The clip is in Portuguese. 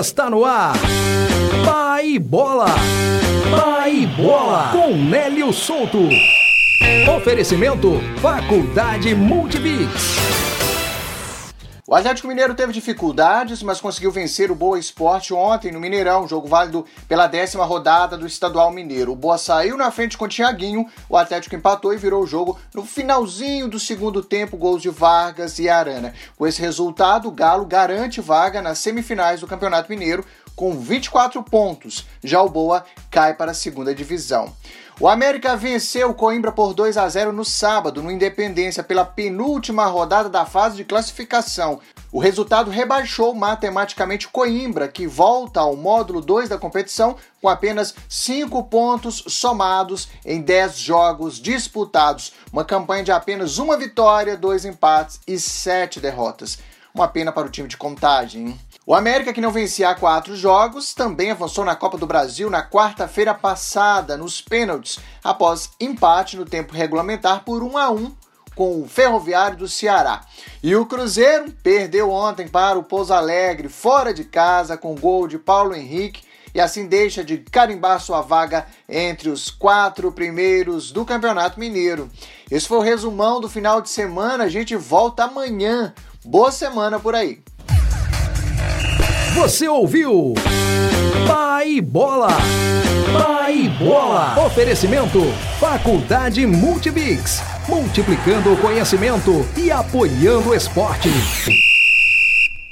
Está no ar. Pai Bola. Pai Bola. Com Nélio Souto. Oferecimento Faculdade Multibix. O Atlético Mineiro teve dificuldades, mas conseguiu vencer o Boa Esporte ontem no Mineirão, jogo válido pela décima rodada do Estadual Mineiro. O Boa saiu na frente com o Thiaguinho, o Atlético empatou e virou o jogo no finalzinho do segundo tempo, gols de Vargas e Arana. Com esse resultado, o Galo garante vaga nas semifinais do Campeonato Mineiro com 24 pontos. Já o Boa cai para a segunda divisão. O América venceu o Coimbra por 2 a 0 no sábado, no Independência, pela penúltima rodada da fase de classificação. O resultado rebaixou matematicamente Coimbra, que volta ao módulo 2 da competição com apenas 5 pontos somados em 10 jogos disputados. Uma campanha de apenas uma vitória, dois empates e sete derrotas. Uma pena para o time de contagem. O América, que não vencia há quatro jogos, também avançou na Copa do Brasil na quarta-feira passada, nos pênaltis, após empate no tempo regulamentar por 1 a 1 com o Ferroviário do Ceará. E o Cruzeiro perdeu ontem para o Pouso Alegre, fora de casa, com gol de Paulo Henrique, e assim deixa de carimbar sua vaga entre os quatro primeiros do Campeonato Mineiro. Esse foi o resumão do final de semana. A gente volta amanhã. Boa semana por aí. Você ouviu? Pai Bola. Pai Bola. Oferecimento Faculdade Multibix. Multiplicando o conhecimento e apoiando o esporte.